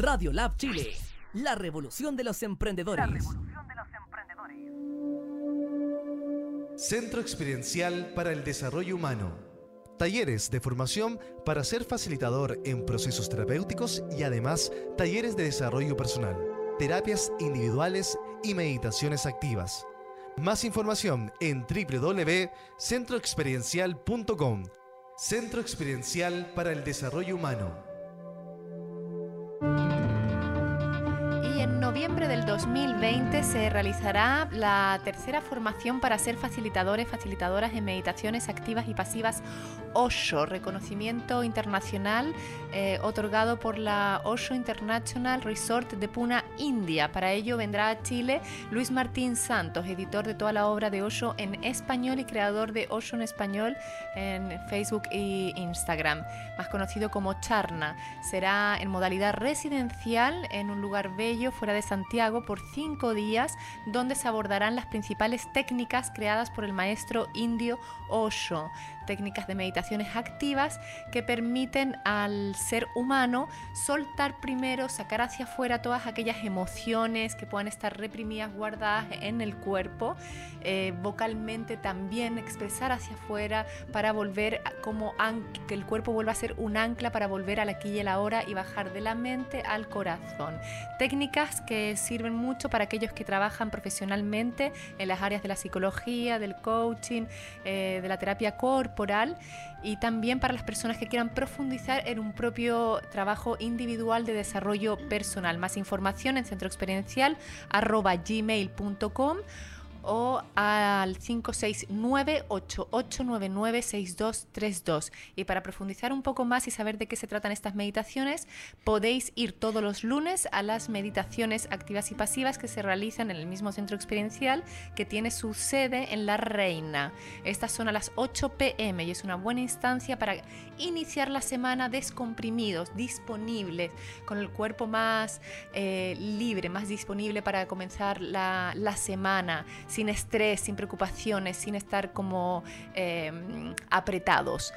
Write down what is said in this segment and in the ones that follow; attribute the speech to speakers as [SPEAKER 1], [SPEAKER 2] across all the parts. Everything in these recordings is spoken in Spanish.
[SPEAKER 1] Radio Lab Chile, la revolución de los emprendedores.
[SPEAKER 2] Centro Experiencial para el Desarrollo Humano. Talleres de formación para ser facilitador en procesos terapéuticos y además talleres de desarrollo personal, terapias individuales y meditaciones activas. Más información en www.centroexperiencial.com. Centro Experiencial para el Desarrollo Humano.
[SPEAKER 3] 2020 se realizará la tercera formación para ser facilitadores, facilitadoras en meditaciones activas y pasivas Osho, reconocimiento internacional eh, otorgado por la Osho International Resort de Puna, India. Para ello vendrá a Chile Luis Martín Santos, editor de toda la obra de Osho en español y creador de Osho en español en Facebook e Instagram, más conocido como Charna. Será en modalidad residencial en un lugar bello fuera de Santiago por cinco días, donde se abordarán las principales técnicas creadas por el maestro indio Osho, técnicas de meditaciones activas que permiten al ser humano soltar primero, sacar hacia afuera todas aquellas emociones que puedan estar reprimidas, guardadas en el cuerpo, eh, vocalmente también expresar hacia afuera para volver como que el cuerpo vuelva a ser un ancla para volver al aquí y el ahora y bajar de la mente al corazón. Técnicas que sirven mucho para aquellos que trabajan profesionalmente en las áreas de la psicología, del coaching, eh, de la terapia corporal y también para las personas que quieran profundizar en un propio trabajo individual de desarrollo personal. Más información en centroexperiencial.gmail.com o al 569-8899-6232. Y para profundizar un poco más y saber de qué se tratan estas meditaciones, podéis ir todos los lunes a las meditaciones activas y pasivas que se realizan en el mismo centro experiencial que tiene su sede en La Reina. Estas son a las 8 pm y es una buena instancia para iniciar la semana descomprimidos, disponibles, con el cuerpo más eh, libre, más disponible para comenzar la, la semana sin estrés, sin preocupaciones, sin estar como em, apretados.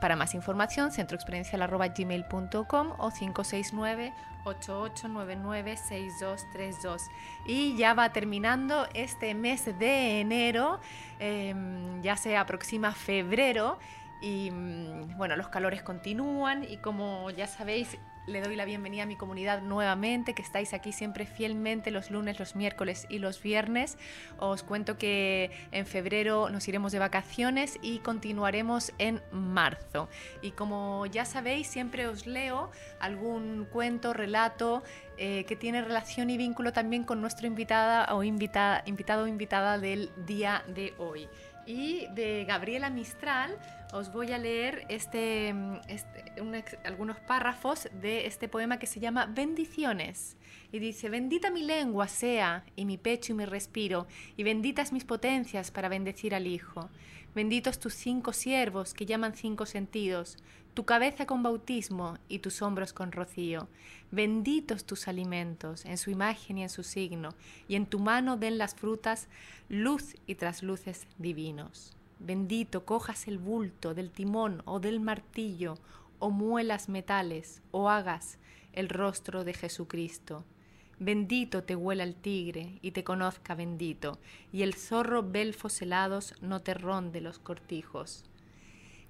[SPEAKER 3] Para más información, centroexperiencial.gmail.com o 569-8899-6232. Y ya va terminando este mes de enero, em, ya se aproxima febrero y mm, bueno, los calores continúan y como ya sabéis, le doy la bienvenida a mi comunidad nuevamente, que estáis aquí siempre fielmente los lunes, los miércoles y los viernes. Os cuento que en febrero nos iremos de vacaciones y continuaremos en marzo. Y como ya sabéis, siempre os leo algún cuento, relato eh, que tiene relación y vínculo también con nuestra invitada o invitada, invitado o invitada del día de hoy y de Gabriela Mistral os voy a leer este, este algunos párrafos de este poema que se llama Bendiciones. Y dice, bendita mi lengua sea, y mi pecho y mi respiro, y benditas mis potencias para bendecir al Hijo. Benditos tus cinco siervos que llaman cinco sentidos, tu cabeza con bautismo y tus hombros con rocío. Benditos tus alimentos en su imagen y en su signo, y en tu mano den las frutas luz y trasluces divinos. Bendito cojas el bulto del timón o del martillo, o muelas metales, o hagas el rostro de Jesucristo. Bendito te huela el tigre y te conozca bendito, y el zorro belfos helados no te ronde los cortijos.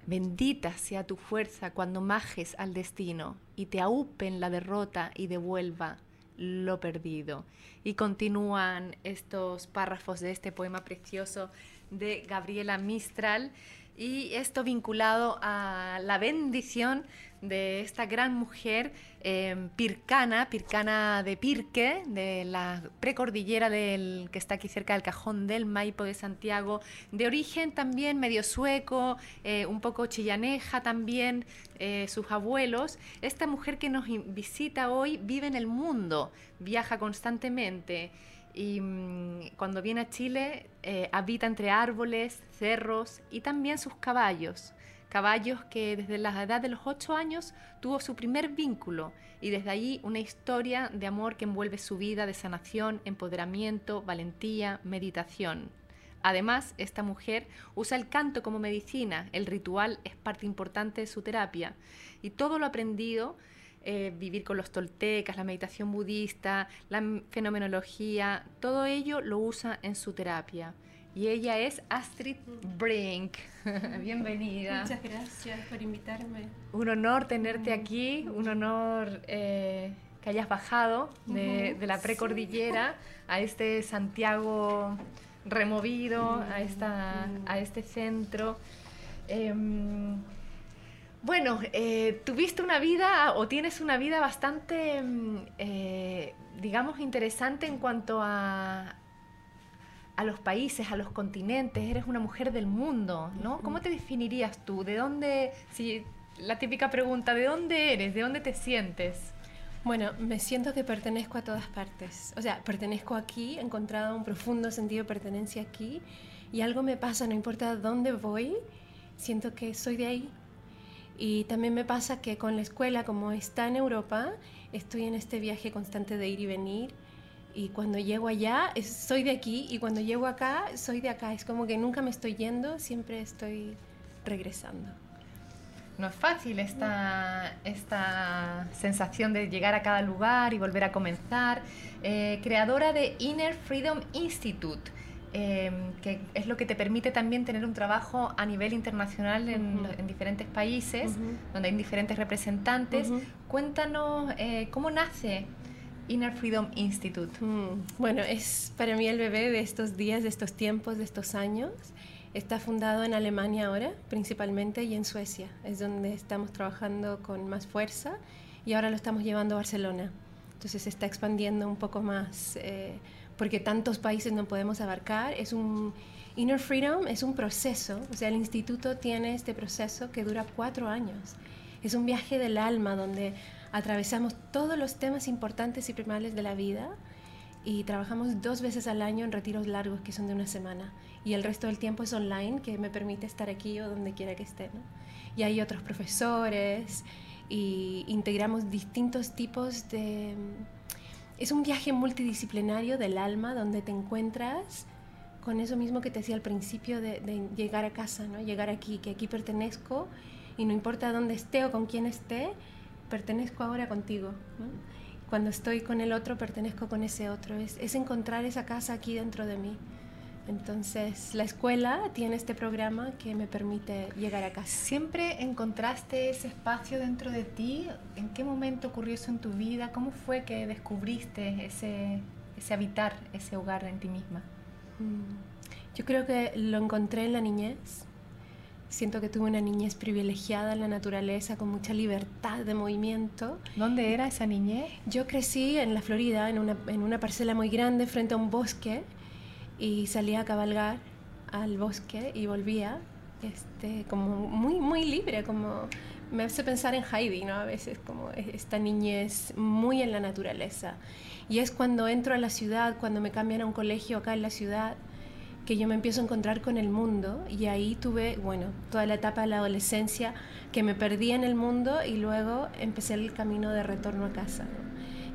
[SPEAKER 3] Bendita sea tu fuerza cuando majes al destino y te aupen la derrota y devuelva lo perdido. Y continúan estos párrafos de este poema precioso de Gabriela Mistral y esto vinculado a la bendición de esta gran mujer eh, pircana, pircana de Pirque, de la precordillera del, que está aquí cerca del cajón del Maipo de Santiago, de origen también medio sueco, eh, un poco chillaneja también, eh, sus abuelos. Esta mujer que nos visita hoy vive en el mundo, viaja constantemente y mm, cuando viene a Chile eh, habita entre árboles, cerros y también sus caballos. Caballos que desde la edad de los ocho años tuvo su primer vínculo y desde allí una historia de amor que envuelve su vida de sanación, empoderamiento, valentía, meditación. Además, esta mujer usa el canto como medicina, el ritual es parte importante de su terapia y todo lo aprendido eh, vivir con los toltecas, la meditación budista, la fenomenología, todo ello lo usa en su terapia. Y ella es Astrid Brink. Bienvenida.
[SPEAKER 4] Muchas gracias por invitarme.
[SPEAKER 3] Un honor tenerte aquí, un honor eh, que hayas bajado de, la precordillera a este Santiago removido, a, esta, a este centro. Em, bueno, eh, tuviste una vida o tienes una vida bastante, mm, eh, digamos, interesante en cuanto a, a los países, a los continentes, eres una mujer del mundo, ¿no? ¿Cómo te definirías tú? ¿De dónde, si la típica pregunta, ¿de dónde eres? ¿De dónde te sientes?
[SPEAKER 4] Bueno, me siento que pertenezco a todas partes. O sea, pertenezco aquí, he encontrado un profundo sentido de pertenencia aquí y algo me pasa, no importa dónde voy, siento que soy de ahí. Y también me pasa que con la escuela, como está en Europa, estoy en este viaje constante de ir y venir. Y cuando llego allá, soy de aquí y cuando llego acá, soy de acá. Es como que nunca me estoy yendo, siempre estoy regresando.
[SPEAKER 3] No es fácil esta, esta sensación de llegar a cada lugar y volver a comenzar. Eh, creadora de Inner Freedom Institute Em, que es lo que te permite también tener un trabajo a nivel internacional en, diferentes países, donde hay diferentes representantes. Cuéntanos eh, cómo nace Inner Freedom Institute.
[SPEAKER 4] Mm, bueno, es para mí el bebé de estos días, de estos tiempos, de estos años. Está fundado en Alemania ahora, principalmente, y en Suecia. Es donde estamos trabajando con más fuerza y ahora lo estamos llevando a Barcelona. Entonces se está expandiendo un poco más. Eh, porque tantos países no podemos abarcar. Es un Inner Freedom es un proceso, o sea, el instituto tiene este proceso que dura cuatro años. Es un viaje del alma donde atravesamos todos los temas importantes y primales de la vida y trabajamos dos veces al año en retiros largos que son de una semana y el resto del tiempo es online que me permite estar aquí o donde quiera que esté. Y hay otros profesores y integramos distintos tipos de es un viaje multidisciplinario del alma donde te encuentras con eso mismo que te decía al principio de, llegar a casa, ¿no? llegar aquí, que aquí pertenezco y no importa dónde esté o con quién esté, pertenezco ahora contigo. Cuando estoy con el otro, pertenezco con ese otro. es encontrar esa casa aquí dentro de mí. Entonces, la escuela tiene este programa que me permite llegar a casa.
[SPEAKER 3] ¿Siempre encontraste ese espacio dentro de ti? ¿En qué momento ocurrió eso en tu vida? ¿Cómo fue que descubriste ese, ese habitar, ese hogar en ti misma?
[SPEAKER 4] Mm, yo creo que lo encontré en la niñez. Siento que tuve una niñez privilegiada en la naturaleza, con mucha libertad de movimiento.
[SPEAKER 3] ¿Dónde era esa niñez?
[SPEAKER 4] Yo crecí en la Florida, en una, en una parcela muy grande, frente a un bosque y salía a cabalgar al bosque y volvía este, como muy, muy libre, como me hace pensar en Heidi, ¿no? A veces como esta niñez muy en la naturaleza. Y es cuando entro a la ciudad, cuando me cambian a un colegio acá en la ciudad, que yo me empiezo a encontrar con el mundo y ahí tuve, bueno, toda la etapa de la adolescencia que me perdí en el mundo y luego empecé el camino de retorno a casa.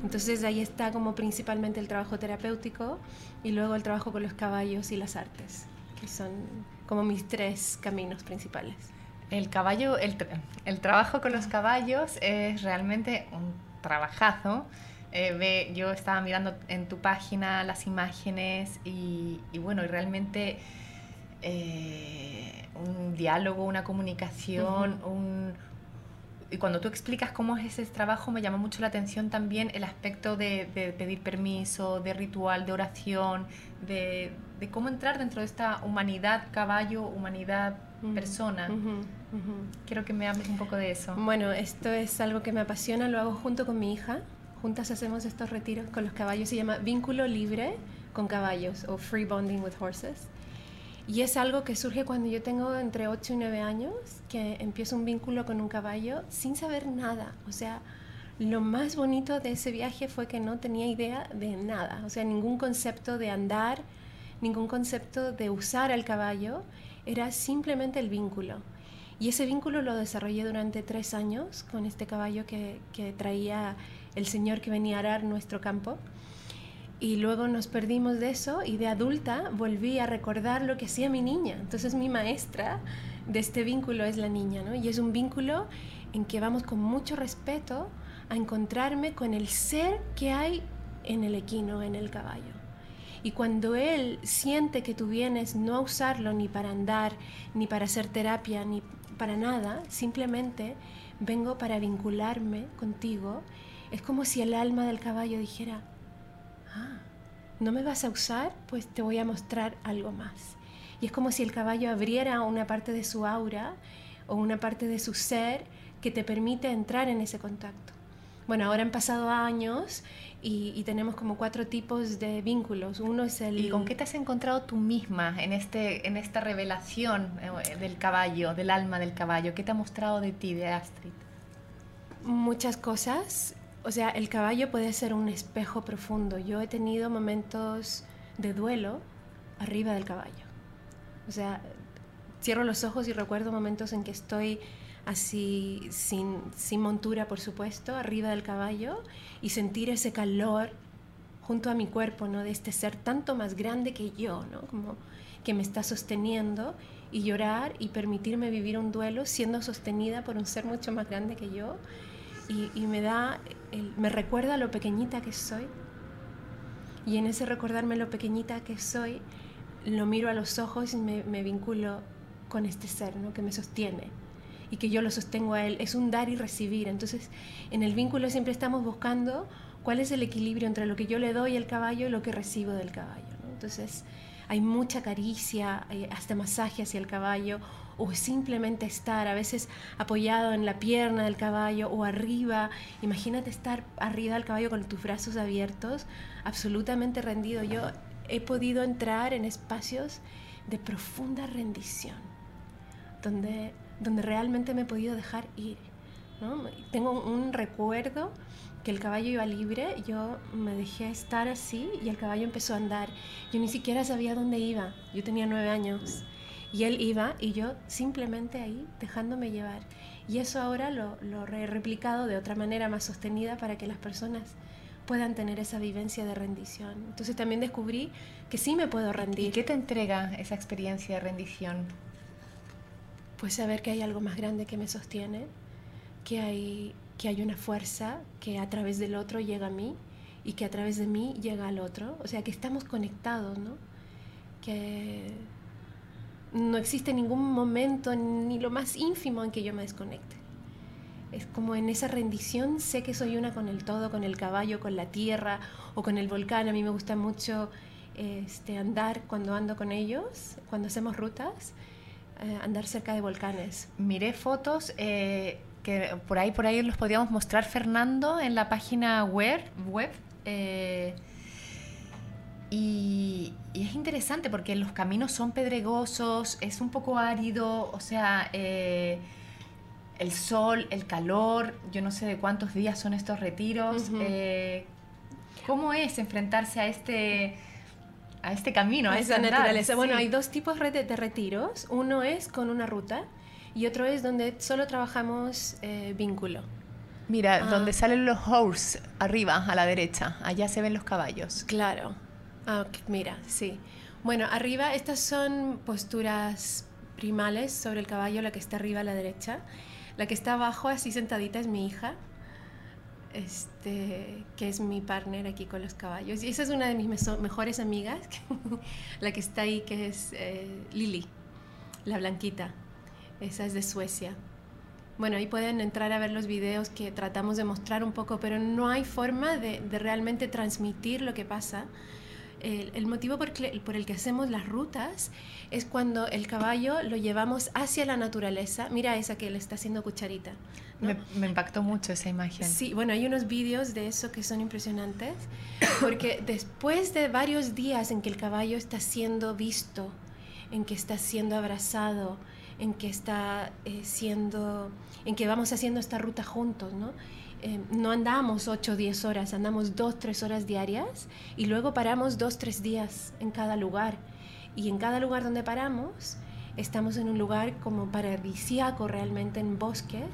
[SPEAKER 4] Entonces ahí está como principalmente el trabajo terapéutico y luego el trabajo con los caballos y las artes, que son como mis tres caminos principales.
[SPEAKER 3] El caballo, el, el trabajo con los caballos es realmente un trabajazo. Eh, ve, yo estaba mirando en tu página las imágenes y, y bueno, y realmente eh, un diálogo, una comunicación, un, y cuando tú explicas cómo es ese trabajo, me llama mucho la atención también el aspecto de, pedir permiso, de ritual, de oración, de, cómo entrar dentro de esta humanidad caballo, humanidad persona. Quiero que me hables un poco de eso.
[SPEAKER 4] Bueno, esto es algo que me apasiona, lo hago junto con mi hija. Juntas hacemos estos retiros con los caballos, se llama vínculo libre con caballos o free bonding with horses. Y es algo que surge cuando yo tengo entre 8 y 9 años, que empiezo un vínculo con un caballo sin saber nada. O sea, lo más bonito de ese viaje fue que no tenía idea de nada. O sea, ningún concepto de andar, ningún concepto de usar al caballo. Era simplemente el vínculo. Y ese vínculo lo desarrollé durante tres años con este caballo que, traía el señor que venía a arar nuestro campo y luego nos perdimos de eso y de adulta volví a recordar lo que hacía mi niña. Entonces mi maestra de este vínculo es la niña, ¿no? Y es un vínculo en que vamos con mucho respeto a encontrarme con el ser que hay en el equino, en el caballo. Y cuando él siente que tú vienes no a usarlo ni para andar, ni para hacer terapia, ni para nada, simplemente vengo para vincularme contigo, es como si el alma del caballo dijera, ah, ¿no me vas a usar? Pues te voy a mostrar algo más. Y es como si el caballo abriera una parte de su aura o una parte de su ser que te permite entrar en ese contacto. Bueno, ahora han pasado años y, tenemos como cuatro tipos de vínculos. Uno es el...
[SPEAKER 3] ¿Y con qué te has encontrado tú misma en, este, en esta revelación eh, del caballo, del alma del caballo? ¿Qué te ha mostrado de ti, de Astrid?
[SPEAKER 4] Muchas cosas. O sea, el caballo puede ser un espejo profundo. Yo he tenido momentos de duelo arriba del caballo. O sea, cierro los ojos y recuerdo momentos en que estoy así sin, sin montura, por supuesto, arriba del caballo y sentir ese calor junto a mi cuerpo, ¿no? De este ser tanto más grande que yo, ¿no? Como que me está sosteniendo y llorar y permitirme vivir un duelo siendo sostenida por un ser mucho más grande que yo y, me da, me recuerda lo pequeñita que soy y en ese recordarme lo pequeñita que soy, lo miro a los ojos y me, me vinculo con este ser, ¿no? Que me sostiene y que yo lo sostengo a él. Es un dar y recibir. Entonces, en el vínculo siempre estamos buscando cuál es el equilibrio entre lo que yo le doy al caballo y lo que recibo del caballo. Entonces, hay mucha caricia, hasta masaje hacia el caballo, o simplemente estar a veces apoyado en la pierna del caballo o arriba. Imagínate estar arriba del caballo con tus brazos abiertos, absolutamente rendido. Yo he podido entrar en espacios de profunda rendición, donde donde realmente me he podido dejar ir. Tengo un recuerdo que el caballo iba libre, yo me dejé estar así y el caballo empezó a andar. Yo ni siquiera sabía dónde iba, yo tenía nueve años y él iba y yo simplemente ahí dejándome llevar. Y eso ahora lo, lo he replicado de otra manera más sostenida para que las personas puedan tener esa vivencia de rendición. Entonces también descubrí que sí me puedo rendir.
[SPEAKER 3] ¿Y qué te entrega esa experiencia de rendición?
[SPEAKER 4] Pues saber que hay algo más grande que me sostiene, que hay, que hay una fuerza que a través del otro llega a mí y que a través de mí llega al otro. O sea, que estamos conectados, ¿no? Que no existe ningún momento, ni lo más ínfimo en que yo me desconecte. Es como en esa rendición sé que soy una con el todo, con el caballo, con la tierra o con el volcán. A mí me gusta mucho este, andar cuando ando con ellos, cuando hacemos rutas eh, andar cerca de volcanes.
[SPEAKER 3] Miré fotos eh, que por ahí, por ahí los podíamos mostrar Fernando en la página web. web eh, y, es interesante porque los caminos son pedregosos, es un poco árido, o sea, el sol, el calor, yo no sé de cuántos días son estos retiros. ¿Cómo es enfrentarse a este a este camino, a, esa
[SPEAKER 4] naturaleza. Bueno, hay dos tipos de retiros. Uno es con una ruta y otro es donde solo trabajamos eh, vínculo.
[SPEAKER 3] Mira, ah. donde salen los horse arriba, a la derecha. Allá se ven los caballos.
[SPEAKER 4] Claro. Ah, mira, sí. Bueno, arriba estas son posturas primales sobre el caballo, la que está arriba a la derecha. La que está abajo, así sentadita, es mi hija este, que es mi partner aquí con los caballos. Y esa es una de mis mejores amigas, la que está ahí, que es eh, Lili, la blanquita. Esa es de Suecia. Bueno, ahí pueden entrar a ver los videos que tratamos de mostrar un poco, pero no hay forma de, de realmente transmitir lo que pasa el, motivo por, el que hacemos las rutas es cuando el caballo lo llevamos hacia la naturaleza. Mira esa que le está haciendo cucharita.
[SPEAKER 3] Me, impactó mucho esa imagen.
[SPEAKER 4] Sí, bueno, hay unos vídeos de eso que son impresionantes, porque después de varios días en que el caballo está siendo visto, en que está siendo abrazado, en que está eh, siendo, en que vamos haciendo esta ruta juntos, ¿no? Eh, no andamos 8 o 10 horas, andamos 2, 3 horas diarias y luego paramos 2, 3 días en cada lugar. Y en cada lugar donde paramos, estamos en un lugar como paradisíaco realmente, en bosques,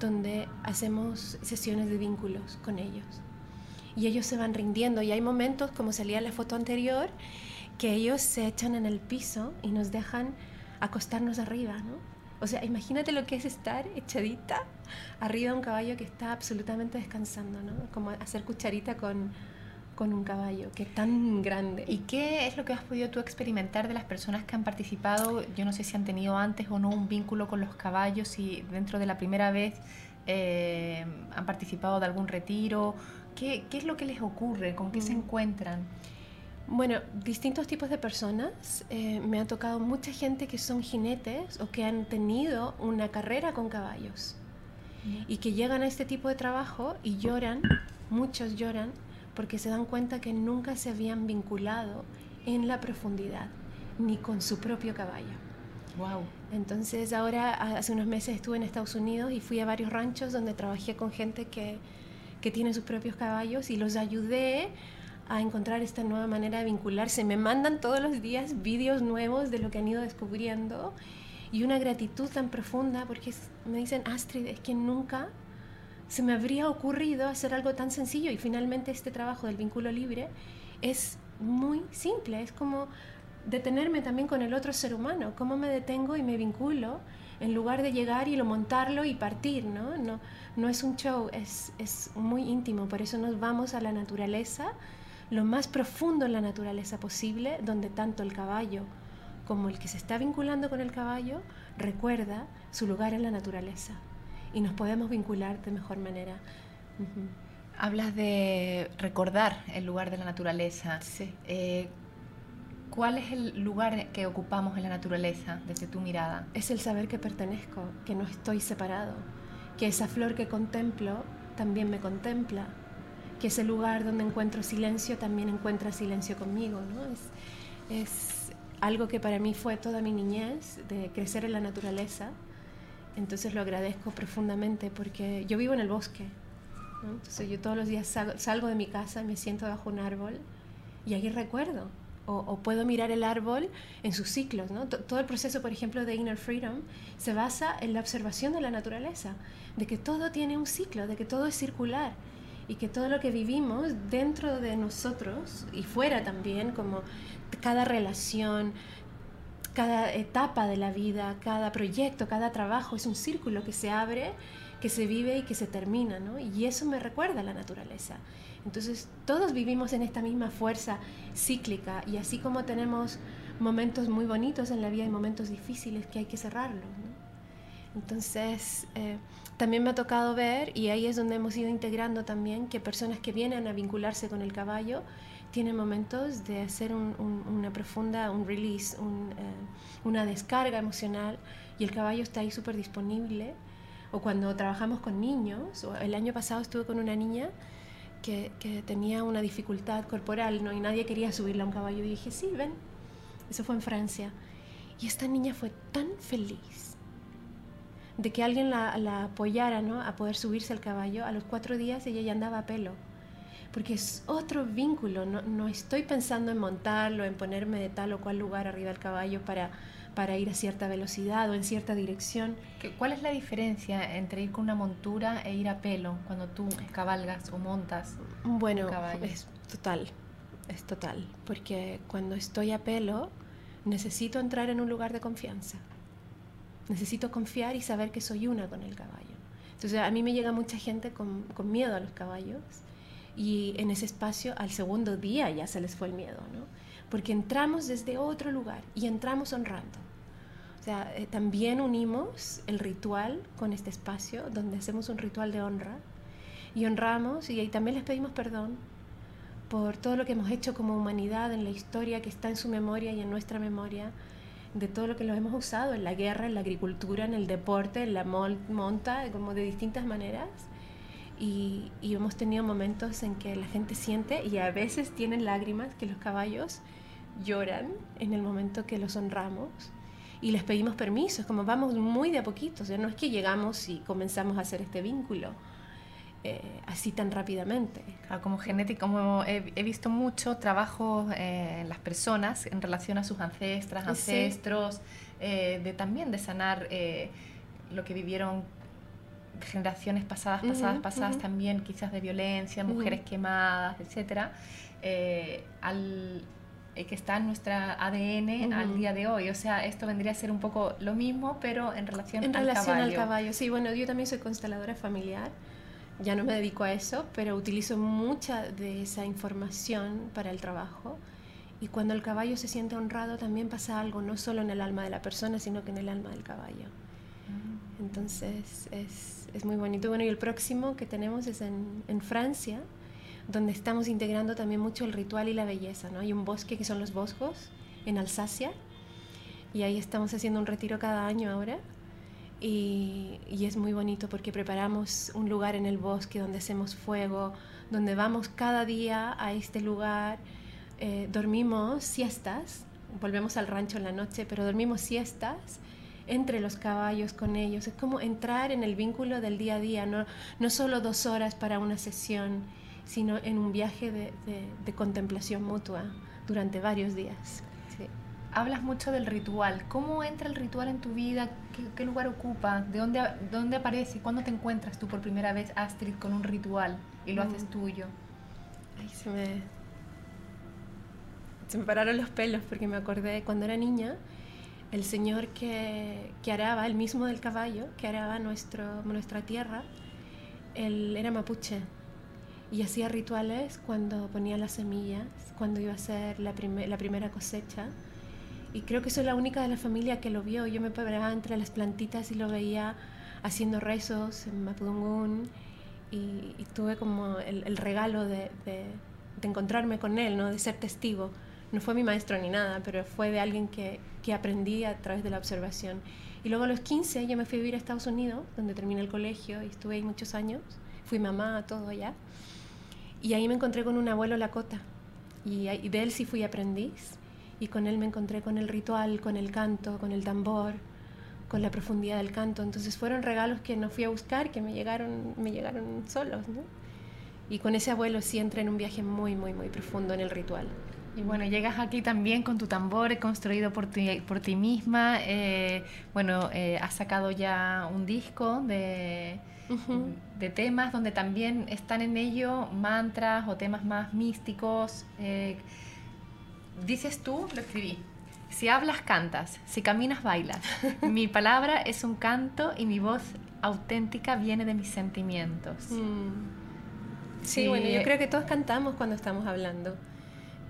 [SPEAKER 4] donde hacemos sesiones de vínculos con ellos. Y ellos se van rindiendo y hay momentos, como salía la foto anterior, que ellos se echan en el piso y nos dejan acostarnos arriba, ¿no? O sea, imagínate lo que es estar echadita arriba de un caballo que está absolutamente descansando, ¿no? Como hacer cucharita con, con un caballo que es tan grande.
[SPEAKER 3] ¿Y qué es lo que has podido tú experimentar de las personas que han participado? Yo no sé si han tenido antes o no un vínculo con los caballos y dentro de la primera vez eh, han participado de algún retiro. ¿Qué, ¿Qué, es lo que les ocurre? ¿Con qué se mm. encuentran?
[SPEAKER 4] Bueno, distintos tipos de personas. Eh, me ha tocado mucha gente que son jinetes o que han tenido una carrera con caballos y que llegan a este tipo de trabajo y lloran, muchos lloran porque se dan cuenta que nunca se habían vinculado en la profundidad, ni con su propio caballo.
[SPEAKER 3] Wow.
[SPEAKER 4] Entonces ahora hace unos meses estuve en Estados Unidos y fui a varios ranchos donde trabajé con gente que, que tiene sus propios caballos y los ayudé a encontrar esta nueva manera de vincularse. Me mandan todos los días vídeos nuevos de lo que han ido descubriendo y una gratitud tan profunda porque me dicen, Astrid, es que nunca se me habría ocurrido hacer algo tan sencillo y finalmente este trabajo del vínculo libre es muy simple, es como detenerme también con el otro ser humano, cómo me detengo y me vinculo en lugar de llegar y lo montarlo y partir, ¿no? No, no es un show, es, es muy íntimo, por eso nos vamos a la naturaleza, lo más profundo en la naturaleza posible, donde tanto el caballo como el que se está vinculando con el caballo recuerda su lugar en la naturaleza y nos podemos vincular de mejor manera.
[SPEAKER 3] Hablas de recordar el lugar de la naturaleza.
[SPEAKER 4] Sí.
[SPEAKER 3] Eh, ¿Cuál es el lugar que ocupamos en la naturaleza desde tu mirada?
[SPEAKER 4] Es el saber que pertenezco, que no estoy separado, que esa flor que contemplo también me contempla, que ese lugar donde encuentro silencio también encuentra silencio conmigo. ¿no? Es, es algo que para mí fue toda mi niñez, de crecer en la naturaleza entonces lo agradezco profundamente porque yo vivo en el bosque. Entonces yo todos los días salgo, de mi casa me siento bajo un árbol y ahí recuerdo. O, puedo mirar el árbol en sus ciclos. ¿no? Todo el proceso, por ejemplo, de Inner Freedom se basa en la observación de la naturaleza, de que todo tiene un ciclo, de que todo es circular y que todo lo que vivimos dentro de nosotros y fuera también, como cada relación, cada etapa de la vida, cada proyecto, cada trabajo es un círculo que se abre, que se vive y que se termina, ¿no? Y eso me recuerda a la naturaleza. Entonces, todos vivimos en esta misma fuerza cíclica y así como tenemos momentos muy bonitos en la vida y momentos difíciles que hay que cerrarlos, ¿no? Entonces, eh, también me ha tocado ver, y ahí es donde hemos ido integrando también, que personas que vienen a vincularse con el caballo tiene momentos de hacer una profunda, un release, eh, una descarga emocional y el caballo está ahí súper disponible. O cuando trabajamos con niños, o el año pasado estuve con una niña que, que, tenía una dificultad corporal ¿no? y nadie quería subirla a un caballo y dije, sí, ven. Eso fue en Francia. Y esta niña fue tan feliz de que alguien la, la apoyara ¿no? a poder subirse al caballo. A los cuatro días ella ya andaba a pelo porque es otro vínculo, no, no, estoy pensando en montarlo, en ponerme de tal o cual lugar arriba del caballo para, para ir a cierta velocidad o en cierta dirección.
[SPEAKER 3] ¿Cuál es la diferencia entre ir con una montura e ir a pelo cuando tú cabalgas o montas?
[SPEAKER 4] Bueno, es total, es total, porque cuando estoy a pelo necesito entrar en un lugar de confianza. Necesito confiar y saber que soy una con el caballo. Entonces a mí me llega mucha gente con, con miedo a los caballos y en ese espacio al segundo día ya se les fue el miedo, ¿no? Porque entramos desde otro lugar y entramos honrando. O sea, eh, también unimos el ritual con este espacio donde hacemos un ritual de honra y honramos y ahí también les pedimos perdón por todo lo que hemos hecho como humanidad en la historia que está en su memoria y en nuestra memoria, de todo lo que lo hemos usado en la guerra, en la agricultura, en el deporte, en la monta, como de distintas maneras. Y, hemos tenido momentos en que la gente siente y a veces tienen lágrimas que los caballos lloran en el momento que los honramos y les pedimos permiso, es como vamos muy de a poquito, o no es que llegamos y comenzamos a hacer este vínculo eh, así tan rápidamente.
[SPEAKER 3] como genética, como he, visto mucho trabajo eh, en las personas en relación a sus ancestras, ancestros, eh, de también de sanar lo que vivieron generaciones pasadas, pasadas, pasadas también, quizás de violencia, mujeres quemadas, etcétera, eh, al eh, que está en nuestra ADN al día de hoy. O sea, esto vendría a ser un poco lo mismo, pero en relación
[SPEAKER 4] en
[SPEAKER 3] al
[SPEAKER 4] relación
[SPEAKER 3] caballo.
[SPEAKER 4] al caballo, sí. Bueno, yo también soy consteladora familiar. Ya no me dedico a eso, pero utilizo mucha de esa información para el trabajo. Y cuando el caballo se siente honrado, también pasa algo, no solo en el alma de la persona, sino que en el alma del caballo.
[SPEAKER 3] Mm.
[SPEAKER 4] Entonces es, es muy bonito. Bueno, y el próximo que tenemos es en, en Francia, donde estamos integrando también mucho el ritual y la belleza. ¿no? Hay un bosque que son los Boscos en Alsacia, y ahí estamos haciendo un retiro cada año ahora. Y, y, es muy bonito porque preparamos un lugar en el bosque donde hacemos fuego, donde vamos cada día a este lugar, eh, dormimos siestas, volvemos al rancho en la noche, pero dormimos siestas entre los caballos con ellos. Es como entrar en el vínculo del día a día, no, no solo dos horas para una sesión, sino en un viaje de, de, de contemplación mutua durante varios días.
[SPEAKER 3] Hablas mucho del ritual. ¿Cómo entra el ritual en tu vida? ¿Qué, qué lugar ocupa? ¿De dónde, dónde aparece? ¿Cuándo te encuentras tú por primera vez, Astrid, con un ritual y lo mm. haces tuyo?
[SPEAKER 4] Ay, se me, se me pararon los pelos porque me acordé cuando era niña, el señor que, que araba, el mismo del caballo, que araba nuestro, nuestra tierra, él era mapuche y hacía rituales cuando ponía las semillas, cuando iba a ser la, prim la primera cosecha. Y creo que soy la única de la familia que lo vio. Yo me paraba entre las plantitas y lo veía haciendo rezos en Mapudungún y, tuve como el, regalo de, encontrarme con él, ¿no? de ser testigo. No fue mi maestro ni nada, pero fue de alguien que, que aprendí a través de la observación. Y luego a los 15 yo me fui a vivir a Estados Unidos, donde terminé el colegio y estuve ahí muchos años. Fui mamá, todo allá. Y ahí me encontré con un abuelo Lakota. Y, y de él sí fui aprendiz. Y con él me encontré con el ritual, con el canto, con el tambor, con la profundidad del canto. Entonces fueron regalos que no fui a buscar, que me llegaron, me llegaron solos. ¿no? Y con ese abuelo sí entré en un viaje muy, muy, muy profundo en el ritual.
[SPEAKER 3] Y bueno, llegas aquí también con tu tambor construido por ti, por ti misma. Eh, bueno, eh, has sacado ya un disco de, uh -huh. de temas donde también están en ello mantras o temas más místicos. Eh, dices tú, lo escribí. Si hablas, cantas. Si caminas, bailas. mi palabra es un canto y mi voz auténtica viene de mis sentimientos.
[SPEAKER 4] Mm. Sí, sí, bueno, yo creo que todos cantamos cuando estamos hablando.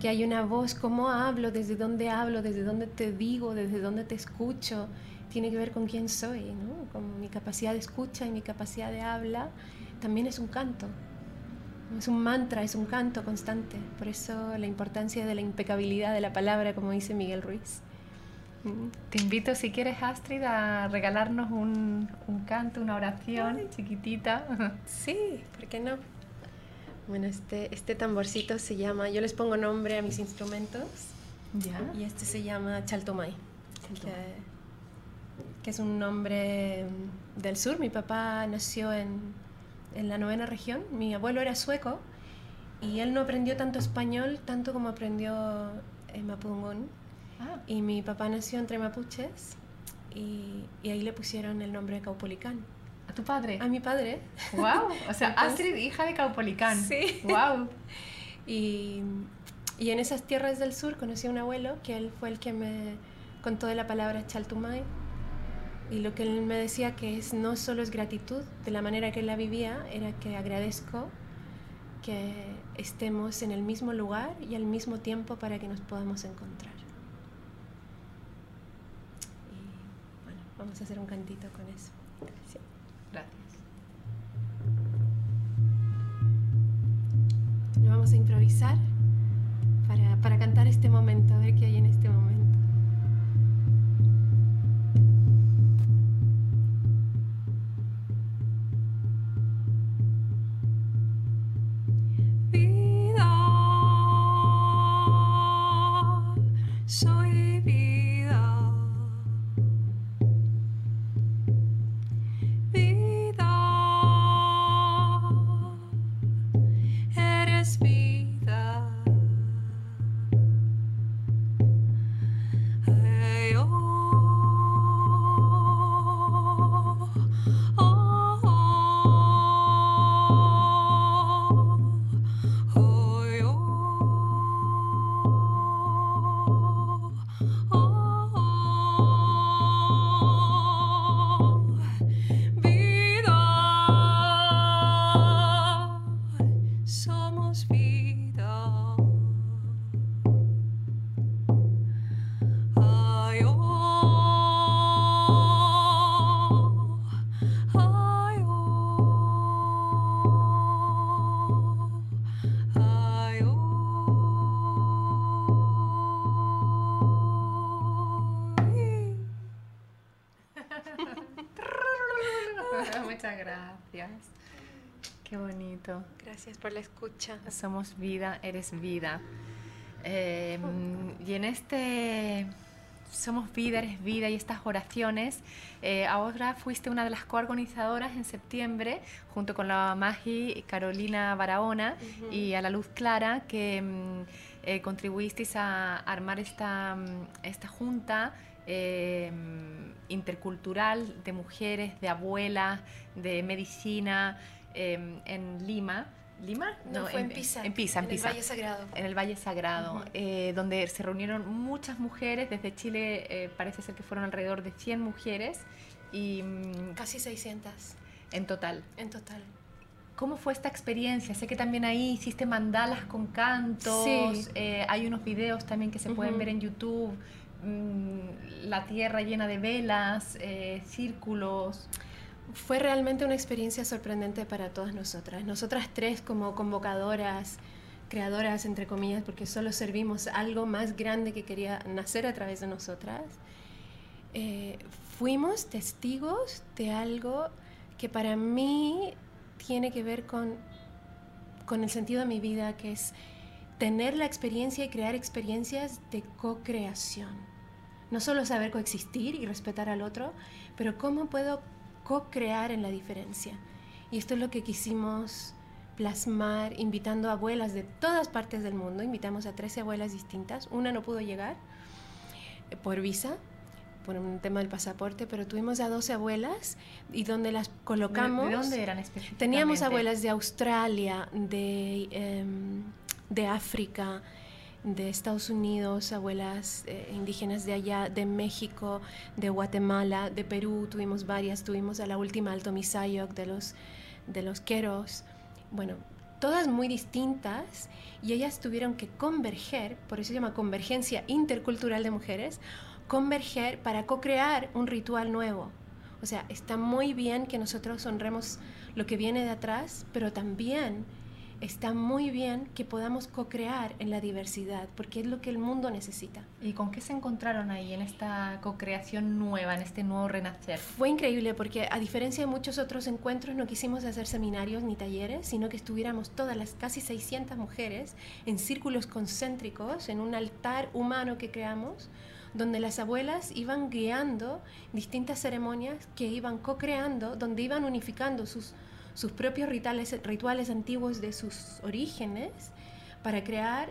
[SPEAKER 4] Que hay una voz, cómo hablo, desde dónde hablo, desde dónde te digo, desde dónde te escucho. Tiene que ver con quién soy, ¿no? Con mi capacidad de escucha y mi capacidad de habla. También es un canto. Es un mantra, es un canto constante. Por eso la importancia de la impecabilidad de la palabra, como dice Miguel Ruiz.
[SPEAKER 3] Te invito, si quieres, Astrid, a regalarnos un, un canto, una oración Ay. chiquitita.
[SPEAKER 4] Sí, ¿por qué no? Bueno, este, este tamborcito se llama, yo les pongo nombre a mis instrumentos.
[SPEAKER 3] Ya.
[SPEAKER 4] Y este se llama Chaltomay, que, que, es un nombre del sur. Mi papá nació en, en la novena región. Mi abuelo era sueco y él no aprendió tanto español, tanto como aprendió en Mapudungún. Ah. Y mi papá nació entre mapuches y, y, ahí le pusieron el nombre de Caupolicán.
[SPEAKER 3] ¿A tu padre?
[SPEAKER 4] A mi padre.
[SPEAKER 3] ¡Wow! O sea, Astrid, hija de Caupolicán.
[SPEAKER 4] Sí.
[SPEAKER 3] ¡Wow!
[SPEAKER 4] y, y en esas tierras del sur conocí a un abuelo que él fue el que me contó de la palabra Chaltumay. Y lo que él me decía que es no solo es gratitud de la manera que él la vivía, era que agradezco que estemos en el mismo lugar y al mismo tiempo para que nos podamos encontrar. Y bueno, vamos a hacer un cantito con eso.
[SPEAKER 3] Sí. Gracias.
[SPEAKER 4] Lo vamos a improvisar para, para cantar este momento, a ver qué hay en este momento.
[SPEAKER 3] Qué bonito.
[SPEAKER 4] Gracias por la escucha.
[SPEAKER 3] Somos vida, eres vida. Eh, y en este Somos vida, eres vida y estas oraciones, eh, ahora fuiste una de las coorganizadoras en septiembre, junto con la Magi Carolina Barahona y a la Luz Clara, que mm, eh, contribuisteis a armar esta, mm, esta junta eh, intercultural de mujeres, de abuelas, de medicina en Lima. ¿Lima?
[SPEAKER 4] No, fue en, Pisa.
[SPEAKER 3] En Pisa, en,
[SPEAKER 4] Pisa. el Valle Sagrado.
[SPEAKER 3] En el Valle Sagrado, eh, donde se reunieron muchas mujeres. Desde Chile eh, parece ser que fueron alrededor de 100 mujeres. y
[SPEAKER 4] mm, Casi 600.
[SPEAKER 3] En total.
[SPEAKER 4] En total.
[SPEAKER 3] ¿Cómo fue esta experiencia? Sé que también ahí hiciste mandalas con cantos. Sí. Eh, hay unos videos también que se pueden ver en YouTube. Mm, la tierra llena de velas, círculos.
[SPEAKER 4] Fue realmente una experiencia sorprendente para todas nosotras. Nosotras tres como convocadoras, creadoras, entre comillas, porque solo servimos algo más grande que quería nacer a través de nosotras, eh, fuimos testigos de algo que para mí tiene que ver con, con el sentido de mi vida, que es tener la experiencia y crear experiencias de co-creación. No solo saber coexistir y respetar al otro, pero cómo puedo co-crear en la diferencia. Y esto es lo que quisimos plasmar invitando a abuelas de todas partes del mundo. Invitamos a 13 abuelas distintas. Una no pudo llegar eh, por visa, por un tema del pasaporte, pero tuvimos a 12 abuelas y donde las colocamos...
[SPEAKER 3] ¿De dónde eran específicamente?
[SPEAKER 4] Teníamos abuelas de Australia, de, em, de África, de Estados Unidos, abuelas eh, indígenas de allá, de México, de Guatemala, de Perú, tuvimos varias, tuvimos a la última Alto Misayoc de los, de los Queros, bueno, todas muy distintas y ellas tuvieron que converger, por eso se llama convergencia intercultural de mujeres, converger para co-crear un ritual nuevo. O sea, está muy bien que nosotros honremos lo que viene de atrás, pero también está muy bien que podamos co-crear en la diversidad, porque es lo que el mundo necesita.
[SPEAKER 3] ¿Y con qué se encontraron ahí en esta co-creación nueva, en este nuevo renacer?
[SPEAKER 4] Fue increíble porque a diferencia de muchos otros encuentros no quisimos hacer seminarios ni talleres, sino que estuviéramos todas las casi 600 mujeres en círculos concéntricos, en un altar humano que creamos, donde las abuelas iban guiando distintas ceremonias que iban co-creando, donde iban unificando sus sus propios rituales, rituales antiguos de sus orígenes para crear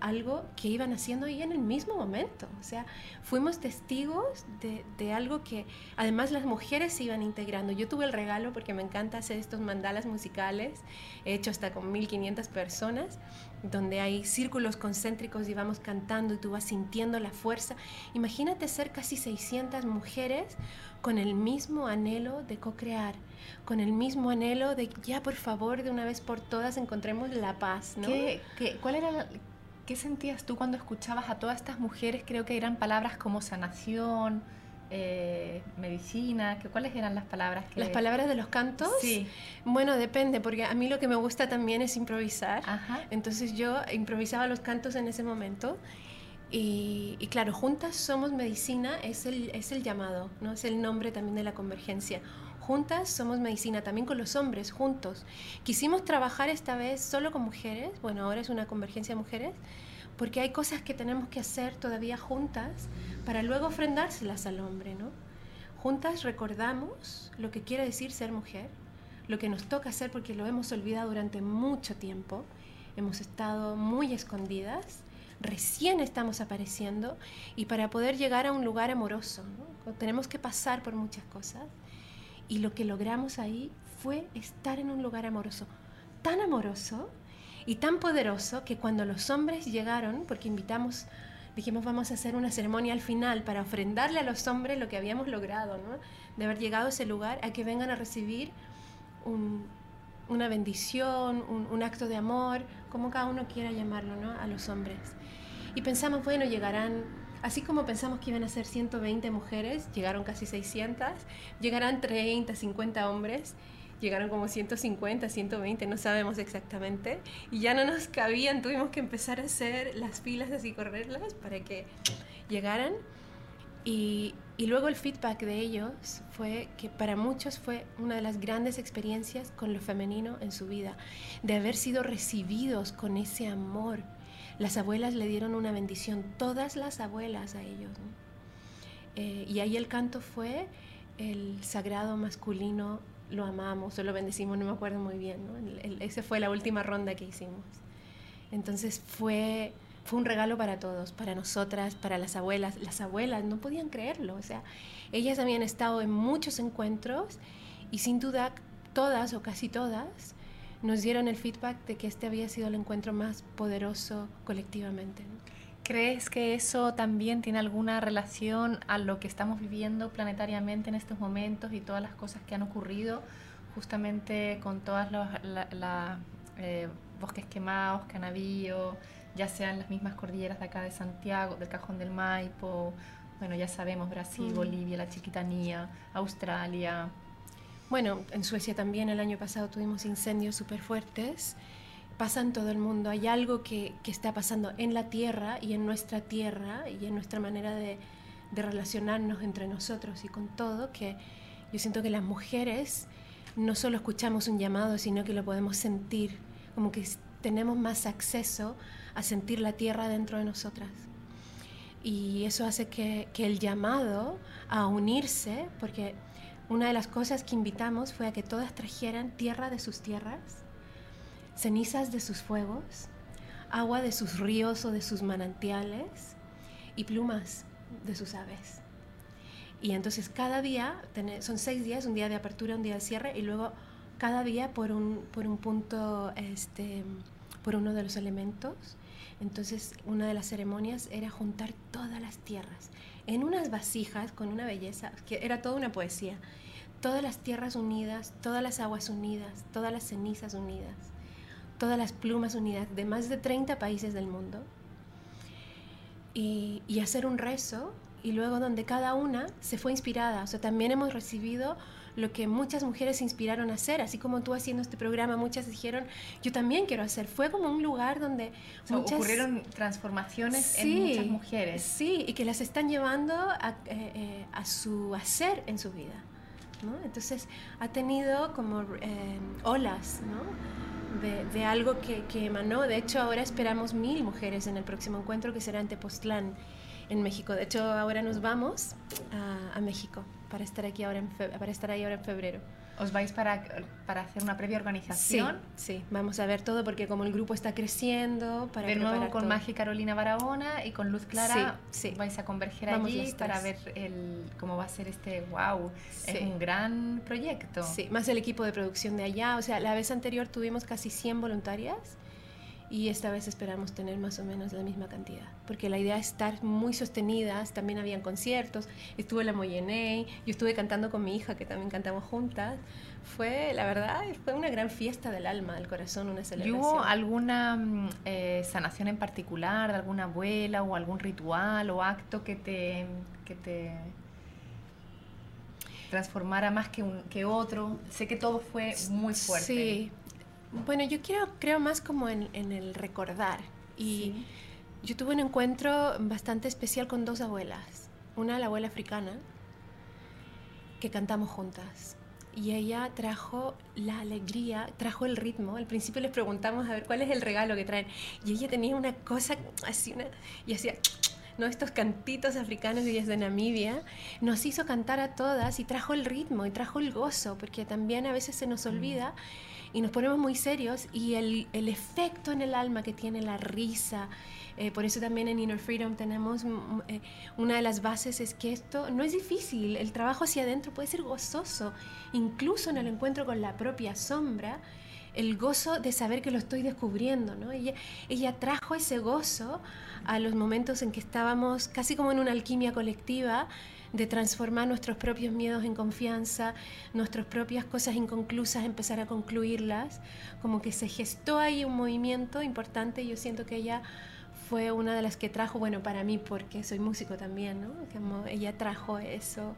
[SPEAKER 4] algo que iban haciendo ahí en el mismo momento. O sea, fuimos testigos de, de, algo que además las mujeres se iban integrando. Yo tuve el regalo, porque me encanta hacer estos mandalas musicales, he hecho hasta con 1500 personas, donde hay círculos concéntricos y vamos cantando y tú vas sintiendo la fuerza. Imagínate ser casi 600 mujeres con el mismo anhelo de co-crear con el mismo anhelo de ya por favor de una vez por todas encontremos la paz. ¿no?
[SPEAKER 3] ¿Qué, qué, cuál era ¿Qué sentías tú cuando escuchabas a todas estas mujeres? Creo que eran palabras como sanación, eh, medicina, que, ¿cuáles eran las palabras? Que...
[SPEAKER 4] ¿Las palabras de los cantos?
[SPEAKER 3] Sí.
[SPEAKER 4] Bueno, depende, porque a mí lo que me gusta también es improvisar. Entonces yo improvisaba los cantos en ese momento. Y, y, claro, juntas somos medicina, es el, es el llamado, ¿no? es el nombre también de la convergencia juntas somos medicina, también con los hombres, juntos. Quisimos trabajar esta vez solo con mujeres, bueno, ahora es una convergencia de mujeres, porque hay cosas que tenemos que hacer todavía juntas para luego ofrendárselas al hombre, ¿no? Juntas recordamos lo que quiere decir ser mujer, lo que nos toca hacer porque lo hemos olvidado durante mucho tiempo, hemos estado muy escondidas, recién estamos apareciendo y para poder llegar a un lugar amoroso, tenemos que pasar por muchas cosas y lo que logramos ahí fue estar en un lugar amoroso, tan amoroso y tan poderoso que cuando los hombres llegaron, porque invitamos, dijimos vamos a hacer una ceremonia al final para ofrendarle a los hombres lo que habíamos logrado, ¿no? de haber llegado a ese lugar, a que vengan a recibir una bendición, un, un, acto de amor, como cada uno quiera llamarlo, ¿no? a los hombres. Y pensamos, bueno, llegarán Así como pensamos que iban a ser 120 mujeres, llegaron casi 600, llegarán 30, 50 hombres, llegaron como 150, 120, no sabemos exactamente, y ya no nos cabían, tuvimos que empezar a hacer las filas así, correrlas para que llegaran. Y, y luego el feedback de ellos fue que para muchos fue una de las grandes experiencias con lo femenino en su vida, de haber sido recibidos con ese amor. Las abuelas le dieron una bendición, todas las abuelas a ellos. Eh, y ahí el canto fue el sagrado masculino, lo amamos o lo bendecimos, no me acuerdo muy bien. ¿no? esa fue la última ronda que hicimos. Entonces fue fue un regalo para todos, para nosotras, para las abuelas. Las abuelas no podían creerlo, o sea, ellas habían estado en muchos encuentros y sin duda todas o casi todas nos dieron el feedback de que este había sido el encuentro más poderoso colectivamente.
[SPEAKER 3] ¿Crees que eso también tiene alguna relación a lo que estamos viviendo planetariamente en estos momentos y todas las cosas que han ocurrido justamente con todos los eh, bosques quemados habido? ya sean las mismas cordilleras de acá de Santiago, del Cajón del Maipo, bueno, ya sabemos, Brasil, mm. Bolivia, la Chiquitanía, Australia.
[SPEAKER 4] Bueno, en Suecia también el año pasado tuvimos incendios súper fuertes. Pasa en todo el mundo. Hay algo que, que, está pasando en la tierra y en nuestra tierra y en nuestra manera de, de relacionarnos entre nosotros y con todo, que yo siento que las mujeres no solo escuchamos un llamado, sino que lo podemos sentir, como que tenemos más acceso a sentir la tierra dentro de nosotras. Y eso hace que, el llamado a unirse, porque una de las cosas que invitamos fue a que todas trajeran tierra de sus tierras, cenizas de sus fuegos, agua de sus ríos o de sus manantiales y plumas de sus aves. Y entonces cada día, son seis días, un día de apertura, un día de cierre, y luego cada día por un, por un punto, este, por uno de los elementos, entonces, una de las ceremonias era juntar todas las tierras en unas vasijas con una belleza, que era toda una poesía. Todas las tierras unidas, todas las aguas unidas, todas las cenizas unidas, todas las plumas unidas de más de 30 países del mundo. Y, y hacer un rezo y luego donde cada una se fue inspirada. O sea, también hemos recibido lo que muchas mujeres se inspiraron a hacer, así como tú haciendo este programa, muchas dijeron, yo también quiero hacer. Fue como un lugar donde
[SPEAKER 3] ocurrieron transformaciones en muchas mujeres.
[SPEAKER 4] Sí, y que las están llevando a, eh, eh, a su hacer en su vida. Entonces ha tenido como eh, olas, ¿no? De, algo que, emanó. De hecho, ahora esperamos mil mujeres en el próximo encuentro que será en Tepoztlán, en México. De hecho, ahora nos vamos a, México para estar aquí ahora en para estar ahí ahora en febrero.
[SPEAKER 3] ¿Os vais para, para hacer una previa organización?
[SPEAKER 4] Sí, sí, vamos a ver todo porque como el grupo está creciendo, para
[SPEAKER 3] De nuevo con Magia Carolina Barahona y con Luz Clara sí, vais a converger allí para ver el, cómo va a ser este, wow, es un gran proyecto.
[SPEAKER 4] Sí, más el equipo de producción de allá, o sea, la vez anterior tuvimos casi 100 voluntarias y esta vez esperamos tener más o menos la misma cantidad, porque la idea es estar muy sostenidas, también habían conciertos, estuve en la Moyeney, yo estuve cantando con mi hija, que también cantamos juntas, fue, la verdad, fue una gran fiesta del alma, del corazón, una celebración.
[SPEAKER 3] ¿Y hubo alguna mm, eh, sanación en particular de alguna abuela o algún ritual o acto que te, que te transformara más que, un, que otro? Sé que todo fue muy fuerte.
[SPEAKER 4] Sí, bueno, yo quiero, creo más como en, el recordar. Y yo tuve un encuentro bastante especial con dos abuelas. Una, la abuela africana, que cantamos juntas. Y ella trajo la alegría, trajo el ritmo. Al principio les preguntamos a ver cuál es el regalo que traen. Y ella tenía una cosa así, una, y hacía ¿no? estos cantitos africanos y desde Namibia, nos hizo cantar a todas y trajo el ritmo y trajo el gozo, porque también a veces se nos mm. Y nos ponemos muy serios y el, el efecto en el alma que tiene la risa, eh, por eso también en Inner Freedom tenemos mm, mm, eh, una de las bases es que esto no es difícil, el trabajo hacia adentro puede ser gozoso, incluso en el encuentro con la propia sombra, el gozo de saber que lo estoy descubriendo, ¿no? Ella, trajo ese gozo a los momentos en que estábamos casi como en una alquimia colectiva, de transformar nuestros propios miedos en confianza, nuestras propias cosas inconclusas, empezar a concluirlas, como que se gestó ahí un movimiento importante yo siento que ella fue una de las que trajo, bueno, para mí, porque soy músico también, ¿no? Ella trajo eso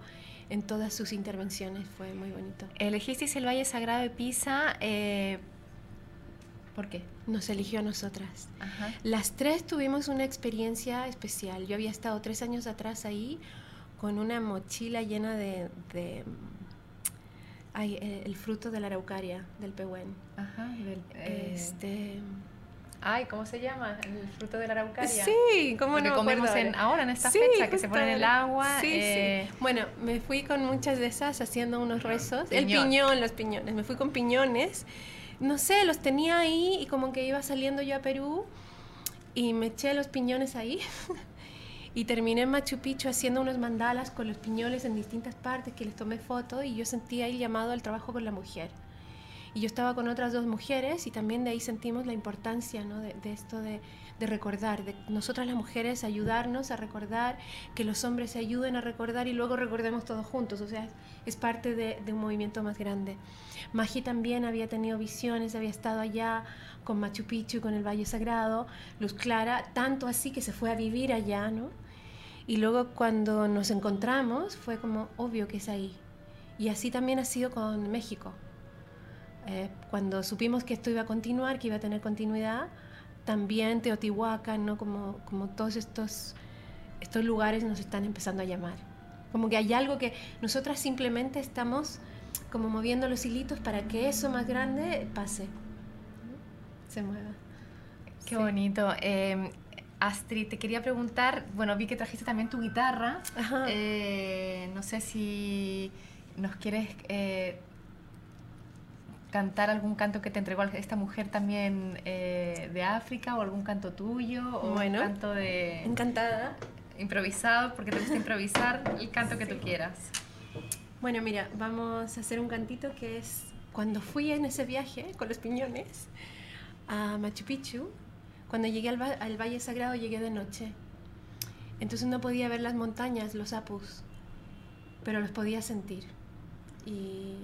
[SPEAKER 4] en todas sus intervenciones, fue muy bonito.
[SPEAKER 3] Elegisteis el Valle Sagrado de Pisa, eh, ¿por qué?
[SPEAKER 4] Nos eligió a nosotras. Las tres tuvimos una experiencia especial. Yo había estado tres años atrás ahí con una mochila llena de, de ay, el fruto de la araucaria, del pehuen.
[SPEAKER 3] Ajá, del, eh,
[SPEAKER 4] Este,
[SPEAKER 3] Ay, ¿cómo se llama? El fruto de la araucaria.
[SPEAKER 4] sí, ¿cómo
[SPEAKER 3] Lo que
[SPEAKER 4] no me
[SPEAKER 3] comemos en,
[SPEAKER 4] ahora?
[SPEAKER 3] en esta
[SPEAKER 4] Sí,
[SPEAKER 3] fecha, que se pone en el agua.
[SPEAKER 4] Sí,
[SPEAKER 3] eh,
[SPEAKER 4] sí. Bueno, me fui con muchas de esas haciendo unos rezos. El
[SPEAKER 3] Piñón.
[SPEAKER 4] piñón, los piñones. Me fui con piñones. No sé, los tenía ahí y como que iba saliendo yo a Perú y me eché los piñones ahí. y terminé en Machu Picchu haciendo unos mandalas con los piñones en distintas partes que les tomé foto y yo sentí ahí llamado al trabajo con la mujer. Y yo estaba con otras dos mujeres y también de ahí sentimos la importancia ¿no? de, esto de, de recordar, de nosotras las mujeres ayudarnos a recordar, que los hombres se ayuden a recordar y luego recordemos todos juntos. O sea, es, parte de, un movimiento más grande. Magi también había tenido visiones, había estado allá con Machu Picchu con el Valle Sagrado, Luz Clara, tanto así que se fue a vivir allá, ¿no? Y luego cuando nos encontramos fue como obvio que es ahí. Y así también ha sido con México. Eh, cuando supimos que esto iba a continuar, que iba a tener continuidad, también Teotihuacán, ¿no? como, como todos estos, estos lugares nos están empezando a llamar. Como que hay algo que nosotras simplemente estamos como moviendo los hilitos para que eso más grande pase, se mueva.
[SPEAKER 3] Qué
[SPEAKER 4] Sí.
[SPEAKER 3] bonito. Eh, Astrid, te quería preguntar, bueno, vi que trajiste también tu guitarra. Eh, no sé si nos quieres eh, cantar algún canto que te entregó esta mujer también eh, de África o algún canto tuyo o
[SPEAKER 4] Bueno.
[SPEAKER 3] un canto de
[SPEAKER 4] Encantada.
[SPEAKER 3] improvisado porque te gusta improvisar el canto que tú quieras.
[SPEAKER 4] Bueno, mira, vamos a hacer un cantito que es cuando fui en ese viaje con los piñones a Machu Picchu, cuando llegué al, al Valle Sagrado llegué de noche. Entonces no podía ver las montañas, los apus, pero los podía sentir. Y,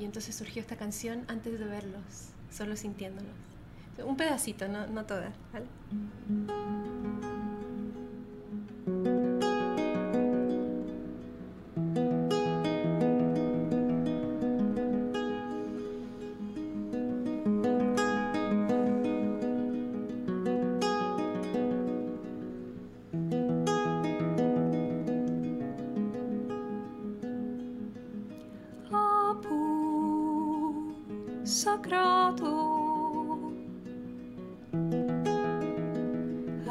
[SPEAKER 4] y entonces surgió esta canción antes de verlos, solo sintiéndolos. Un pedacito, no, no toda, ¿vale?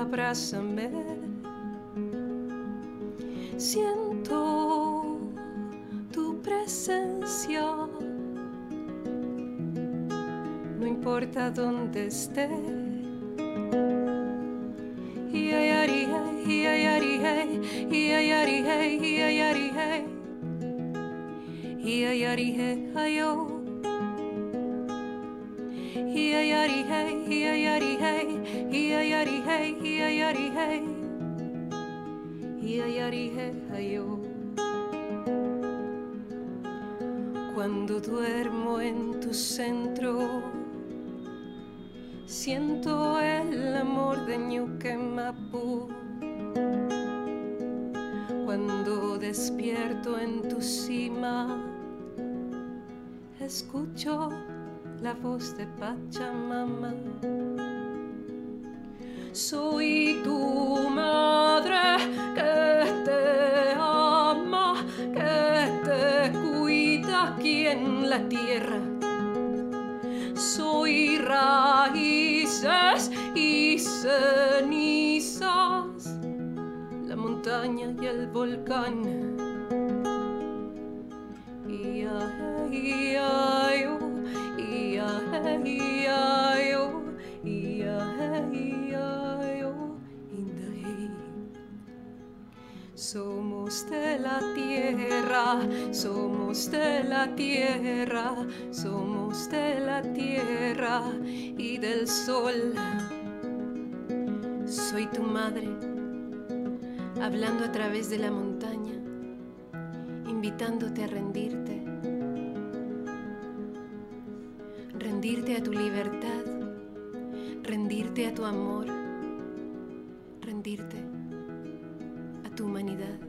[SPEAKER 4] Abrázame. Siento tu presencia, no importa dónde esté. Hey, iayari, hey, hey, iayari, hey. Ayo Iayari hey hey Iayari hey ayo Cuando duermo en tu centro Siento el amor de Ñuque cuando despierto en tu cima, escucho la voz de Pachamama. Soy tu madre que te ama, que te cuida aquí en la tierra. Soy raíces y cenizas la montaña y el volcán. Ia, Somos de la tierra, somos de la tierra, somos de la tierra y del sol. Soy tu madre hablando a través de la montaña, invitándote a rendirte, rendirte a tu libertad, rendirte a tu amor, rendirte a tu humanidad.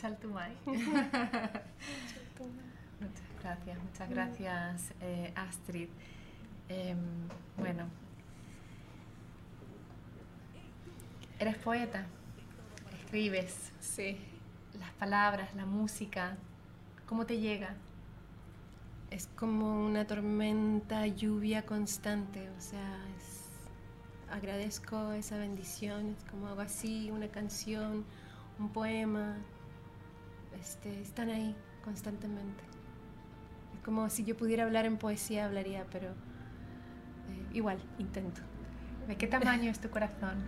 [SPEAKER 4] Chaltumay.
[SPEAKER 3] muchas gracias, muchas gracias eh, Astrid. Eh, bueno, eres poeta escribes
[SPEAKER 4] Sí.
[SPEAKER 3] las palabras, la música, ¿cómo te llega?
[SPEAKER 4] Es como una tormenta, lluvia constante, o sea, es- agradezco esa bendición, es como algo así, una canción, un poema, este, están ahí constantemente. Es como si yo pudiera hablar en poesía, hablaría, pero eh, igual, intento.
[SPEAKER 3] ¿De qué tamaño es tu corazón?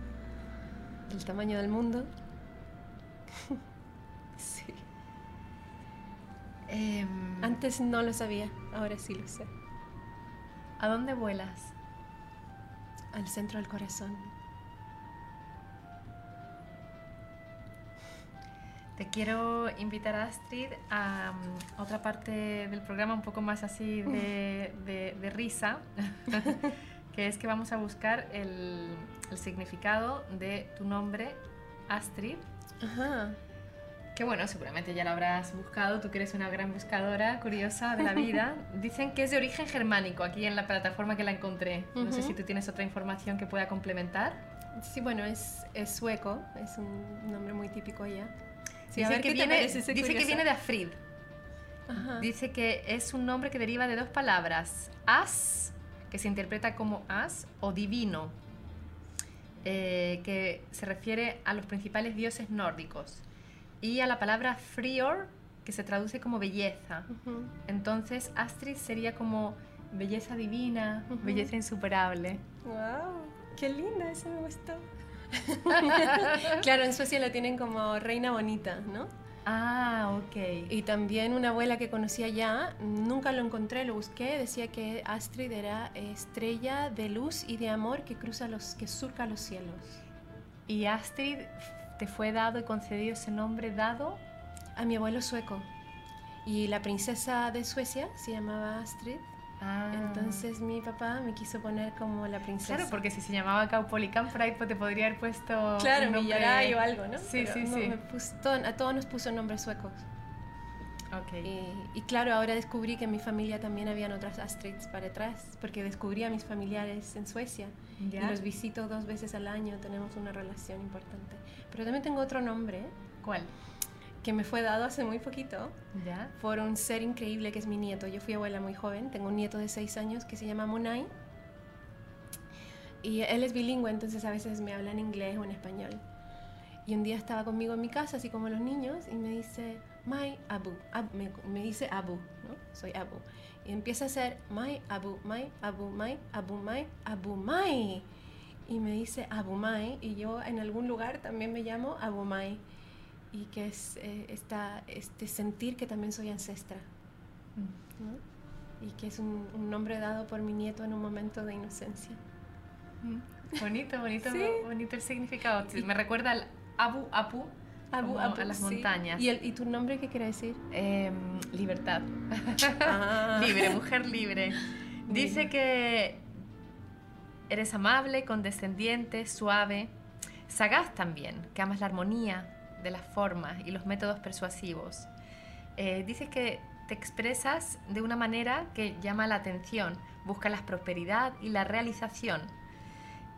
[SPEAKER 4] El tamaño del mundo. sí.
[SPEAKER 3] Em,
[SPEAKER 4] Antes no lo sabía, ahora sí lo sé.
[SPEAKER 3] ¿A dónde vuelas?
[SPEAKER 4] Al centro del corazón.
[SPEAKER 3] Te quiero invitar, Astrid, a mm, otra parte del programa un poco más así de, de- de risa, que es que vamos a buscar el, el significado de tu nombre, Astrid,
[SPEAKER 4] Ajá.
[SPEAKER 3] que bueno, seguramente ya lo habrás buscado, tú que eres una gran buscadora, curiosa de la vida. Dicen que es de origen germánico, aquí en la plataforma que la encontré. No sé
[SPEAKER 4] Ujú.
[SPEAKER 3] si tú tienes otra información que pueda complementar.
[SPEAKER 4] Sí, bueno, es, es sueco, es un nombre muy típico allá. Sí, a
[SPEAKER 3] dice
[SPEAKER 4] ver,
[SPEAKER 3] que,
[SPEAKER 4] ¿qué te
[SPEAKER 3] viene, dice que viene de Afrid.
[SPEAKER 4] Ajá.
[SPEAKER 3] Dice que es un nombre que deriva de dos palabras, as, que se interpreta como as, o divino, eh, que se refiere a los principales dioses nórdicos, y a la palabra frior, que se traduce como belleza. Entonces, Astrid sería como belleza divina, belleza insuperable.
[SPEAKER 4] Wow, qué linda, eso me gustó. claro, en Suecia la tienen como reina bonita, ¿no?
[SPEAKER 3] Ah, ok.
[SPEAKER 4] Y también una abuela que conocí allá, nunca lo encontré, lo busqué, decía que Astrid era estrella de luz y de amor que cruza los, que surca los cielos.
[SPEAKER 3] ¿Y Astrid te fue dado y concedido ese nombre dado?
[SPEAKER 4] A mi abuelo sueco. Y la princesa de Suecia se llamaba Astrid.
[SPEAKER 3] Ah.
[SPEAKER 4] Entonces mi papá me quiso poner como la princesa.
[SPEAKER 3] Claro, porque si se llamaba Caupolicán, ahí pues, te podría haber puesto.
[SPEAKER 4] Claro, Millaray o algo, ¿no?
[SPEAKER 3] Sí,
[SPEAKER 4] Pero
[SPEAKER 3] sí,
[SPEAKER 4] no,
[SPEAKER 3] sí.
[SPEAKER 4] me puso- todo- a todos nos puso nombres suecos.
[SPEAKER 3] Ok.
[SPEAKER 4] Y, y claro, ahora descubrí que en mi familia también habían otras Astrids para atrás, porque descubrí a mis familiares en Suecia
[SPEAKER 3] ¿Ya?
[SPEAKER 4] y los visito dos veces al año, tenemos una relación importante. Pero también tengo otro nombre
[SPEAKER 3] ¿Cuál?
[SPEAKER 4] Que me fue dado hace muy poquito
[SPEAKER 3] ¿Ya?
[SPEAKER 4] por un ser increíble que es mi nieto. Yo fui abuela muy joven, tengo un nieto de seis años que se llama Monai. Y él es bilingüe, entonces a veces me habla en inglés o en español. Y un día estaba conmigo en mi casa, así como los niños, y me dice, My Abu. Ab- me, me dice Abu, ¿no? Soy Abu. Y empieza a hacer, My Abu, My Abu, My Abu, My Abu, My. Y me dice Abu Mai, y yo en algún lugar también me llamo Abu Mai. Y que es eh, esta, este sentir que también soy ancestra. ¿no? Y que es un, un nombre dado por mi nieto en un momento de inocencia.
[SPEAKER 3] Mm. Bonito, bonito,
[SPEAKER 4] Sí.
[SPEAKER 3] bonito el significado. Me recuerda al Abu Apu, como a las
[SPEAKER 4] sí.
[SPEAKER 3] montañas.
[SPEAKER 4] ¿Y, el- ¿Y tu nombre qué quiere decir?
[SPEAKER 3] Em, libertad.
[SPEAKER 4] Ah.
[SPEAKER 3] libre, mujer libre. Dice que eres amable, condescendiente, suave, sagaz también, que amas la armonía de las formas y los métodos persuasivos. Eh, dices que te expresas de una manera que llama la atención, busca la prosperidad y la realización.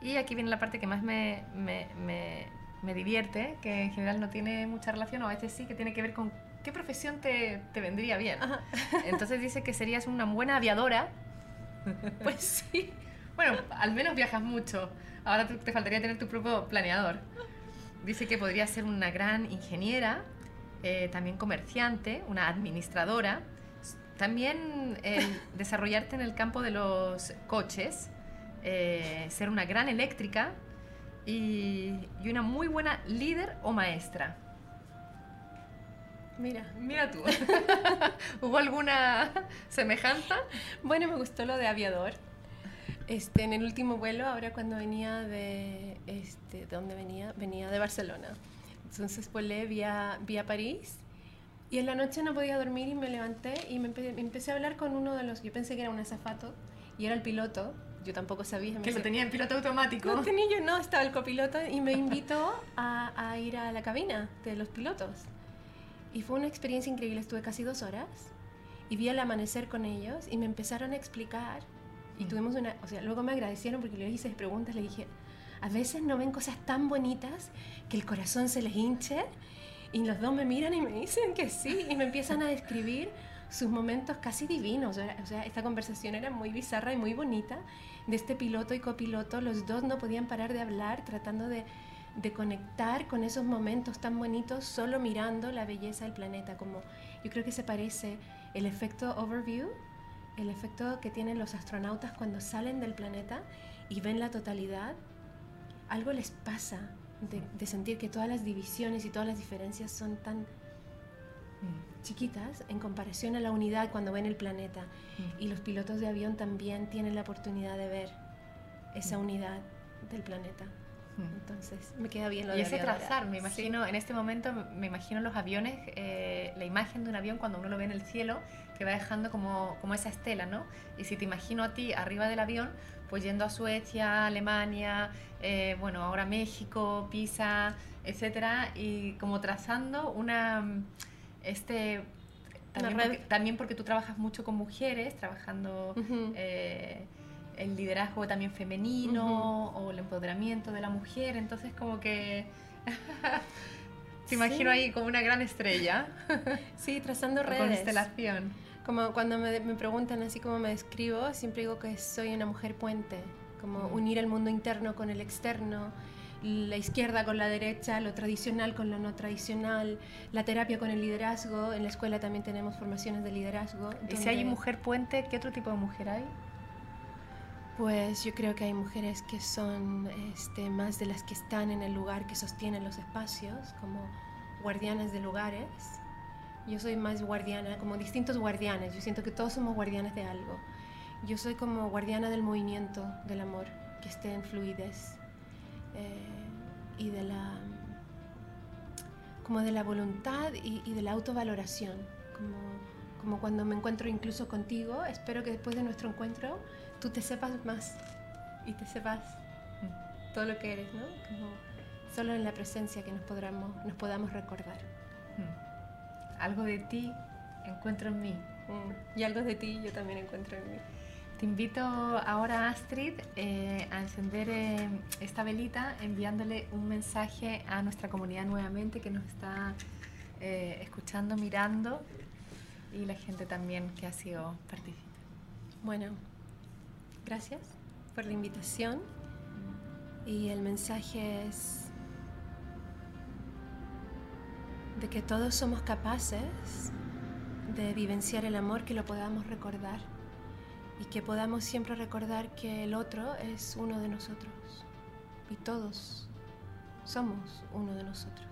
[SPEAKER 3] Y aquí viene la parte que más me, me- me- me divierte, que en general no tiene mucha relación, o a veces sí, que tiene que ver con qué profesión te, te vendría bien.
[SPEAKER 4] Ajá.
[SPEAKER 3] Entonces dice que serías una buena aviadora.
[SPEAKER 4] Pues sí.
[SPEAKER 3] Bueno, al menos viajas mucho. Ahora te te faltaría tener tu propio planeador. Dice que podrías ser una gran ingeniera, eh, también comerciante, una administradora. También eh, desarrollarte en el campo de los coches, eh, ser una gran eléctrica y, y una muy buena líder o maestra.
[SPEAKER 4] Mira.
[SPEAKER 3] Mira tú. ¿Hubo alguna semejanza?
[SPEAKER 4] Bueno, me gustó lo de aviador. Este, en el último vuelo, ahora cuando venía de... Este, ¿De dónde venía? Venía de Barcelona. Entonces volé vía, vía París. Y en la noche no podía dormir y me levanté y me, empe- me empecé a hablar con uno de los... Yo pensé que era un azafato y era el piloto. Yo tampoco sabía.
[SPEAKER 3] Que lo tenía en piloto automático.
[SPEAKER 4] No tenía yo, no, estaba el copiloto y me invitó a, a ir a la cabina de los pilotos. Y fue una experiencia increíble, estuve casi dos horas y vi el amanecer con ellos y me empezaron a explicar y tuvimos una, o sea, luego me agradecieron porque le hice preguntas, le dije, a veces no ven cosas tan bonitas que el corazón se les hinche y los dos me miran y me dicen que sí y me empiezan a describir sus momentos casi divinos. O sea, esta conversación era muy bizarra y muy bonita de este piloto y copiloto. Los dos no podían parar de hablar tratando de, de conectar con esos momentos tan bonitos solo mirando la belleza del planeta. Como yo creo que se parece el efecto overview el efecto que tienen los astronautas cuando salen del planeta y ven la totalidad, algo les pasa de, sentir que todas las divisiones y todas las diferencias son tan mm. chiquitas en comparación a la unidad cuando ven el planeta. Mm. Y los pilotos de avión también tienen la oportunidad de ver esa mm. unidad del planeta. Entonces me queda bien lo
[SPEAKER 3] y ese trazar, me imagino, en este momento me imagino los aviones, eh, la imagen de un avión cuando uno lo ve en el cielo que va dejando como, como esa estela, ¿no? Y si te imagino a ti arriba del avión, pues yendo a Suecia, Alemania, eh, bueno, ahora México, Pisa, etcétera, y como trazando una, este, también, porque, también porque, tú trabajas mucho con mujeres, trabajando eh, el liderazgo también femenino o el empoderamiento de la mujer, entonces como que... Te imagino ahí como una gran estrella.
[SPEAKER 4] Sí, trazando redes.
[SPEAKER 3] Constelación.
[SPEAKER 4] Como cuando me, me, preguntan así como me describo, siempre digo que soy una mujer puente, como unir el mundo interno con el externo, la izquierda con la derecha, lo tradicional con lo no tradicional, la terapia con el liderazgo. En la escuela también tenemos formaciones de liderazgo.
[SPEAKER 3] ¿Y si hay mujer puente, qué otro tipo de mujer hay?
[SPEAKER 4] Pues yo creo que hay mujeres que son este, más de las que están en el lugar, que sostienen los espacios, como guardianes de lugares yo soy más guardiana, como distintos guardianes. Yo siento que todos somos guardianes de algo. Yo soy como guardiana del movimiento del amor, que esté en fluidez eh, y de la como de la voluntad y, de la autovaloración. Como cuando me encuentro incluso contigo, espero que después de nuestro encuentro tú te sepas más y te sepas todo lo que eres, ¿no? Como solo en la presencia que nos, podamos, nos podamos recordar. Mm
[SPEAKER 3] algo de ti encuentro en mí.
[SPEAKER 4] Mm. Y algo de ti yo también encuentro en mí.
[SPEAKER 3] Te invito ahora, Astrid, eh, a encender eh, esta velita enviándole un mensaje a nuestra comunidad nuevamente que nos está eh, escuchando, mirando y la gente también que ha sido partícipe.
[SPEAKER 4] Bueno, gracias por la invitación y el mensaje es de que todos somos capaces de vivenciar el amor, que lo podamos recordar y que podamos siempre recordar que el otro es uno de nosotros y todos somos uno de nosotros.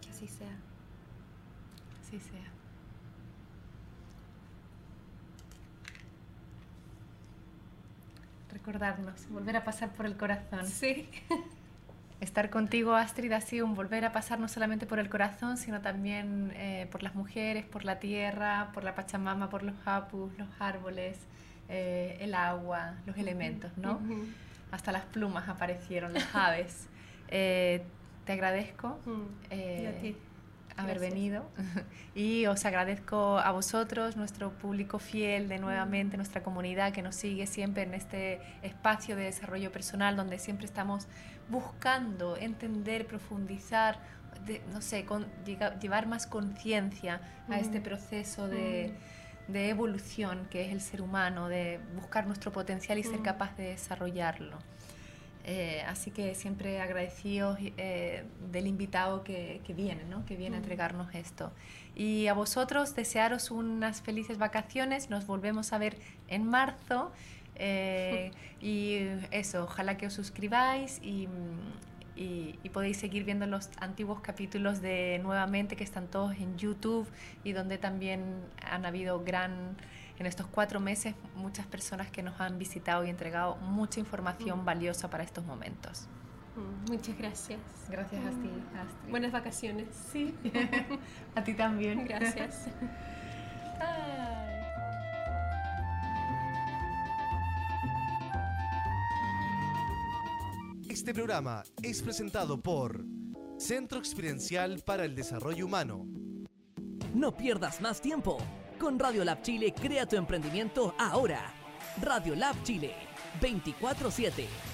[SPEAKER 4] Que así sea.
[SPEAKER 3] Así sea. Recordarnos, volver a pasar por el corazón.
[SPEAKER 4] Sí.
[SPEAKER 3] Estar contigo, Astrid, ha sido un volver a pasar no solamente por el corazón, sino también eh, por las mujeres, por la tierra, por la Pachamama, por los hapus, los árboles, eh, el agua, los elementos, ¿no? Hasta las plumas aparecieron, las aves. Eh, te agradezco.
[SPEAKER 4] y a ti
[SPEAKER 3] haber venido. Y os agradezco a vosotros, nuestro público fiel, de nuevamente nuestra comunidad que nos sigue siempre en este espacio de desarrollo personal donde siempre estamos buscando entender, profundizar, no sé, con, llevar más conciencia a este proceso de, de, evolución que es el ser humano, de buscar nuestro potencial y ser capaz de desarrollarlo. Eh, así que siempre agradecidos eh, del invitado que, que viene, ¿no? que viene a entregarnos esto. Y a vosotros desearos unas felices vacaciones. Nos volvemos a ver en marzo. Eh, y eso, ojalá que os suscribáis y, y, y, podéis seguir viendo los antiguos capítulos de nuevamente que están todos en YouTube y donde también han habido gran en estos cuatro meses muchas personas que nos han visitado y entregado mucha información mm. valiosa para estos momentos.
[SPEAKER 4] Mm, muchas gracias.
[SPEAKER 3] Gracias a ti, mm. Astrid.
[SPEAKER 4] Buenas vacaciones.
[SPEAKER 3] Sí. a ti también.
[SPEAKER 4] Gracias.
[SPEAKER 2] Este programa es presentado por Centro Experiencial para el Desarrollo Humano.
[SPEAKER 1] No pierdas más tiempo. Con Radio Lab Chile crea tu emprendimiento ahora. Radio Lab Chile 24-7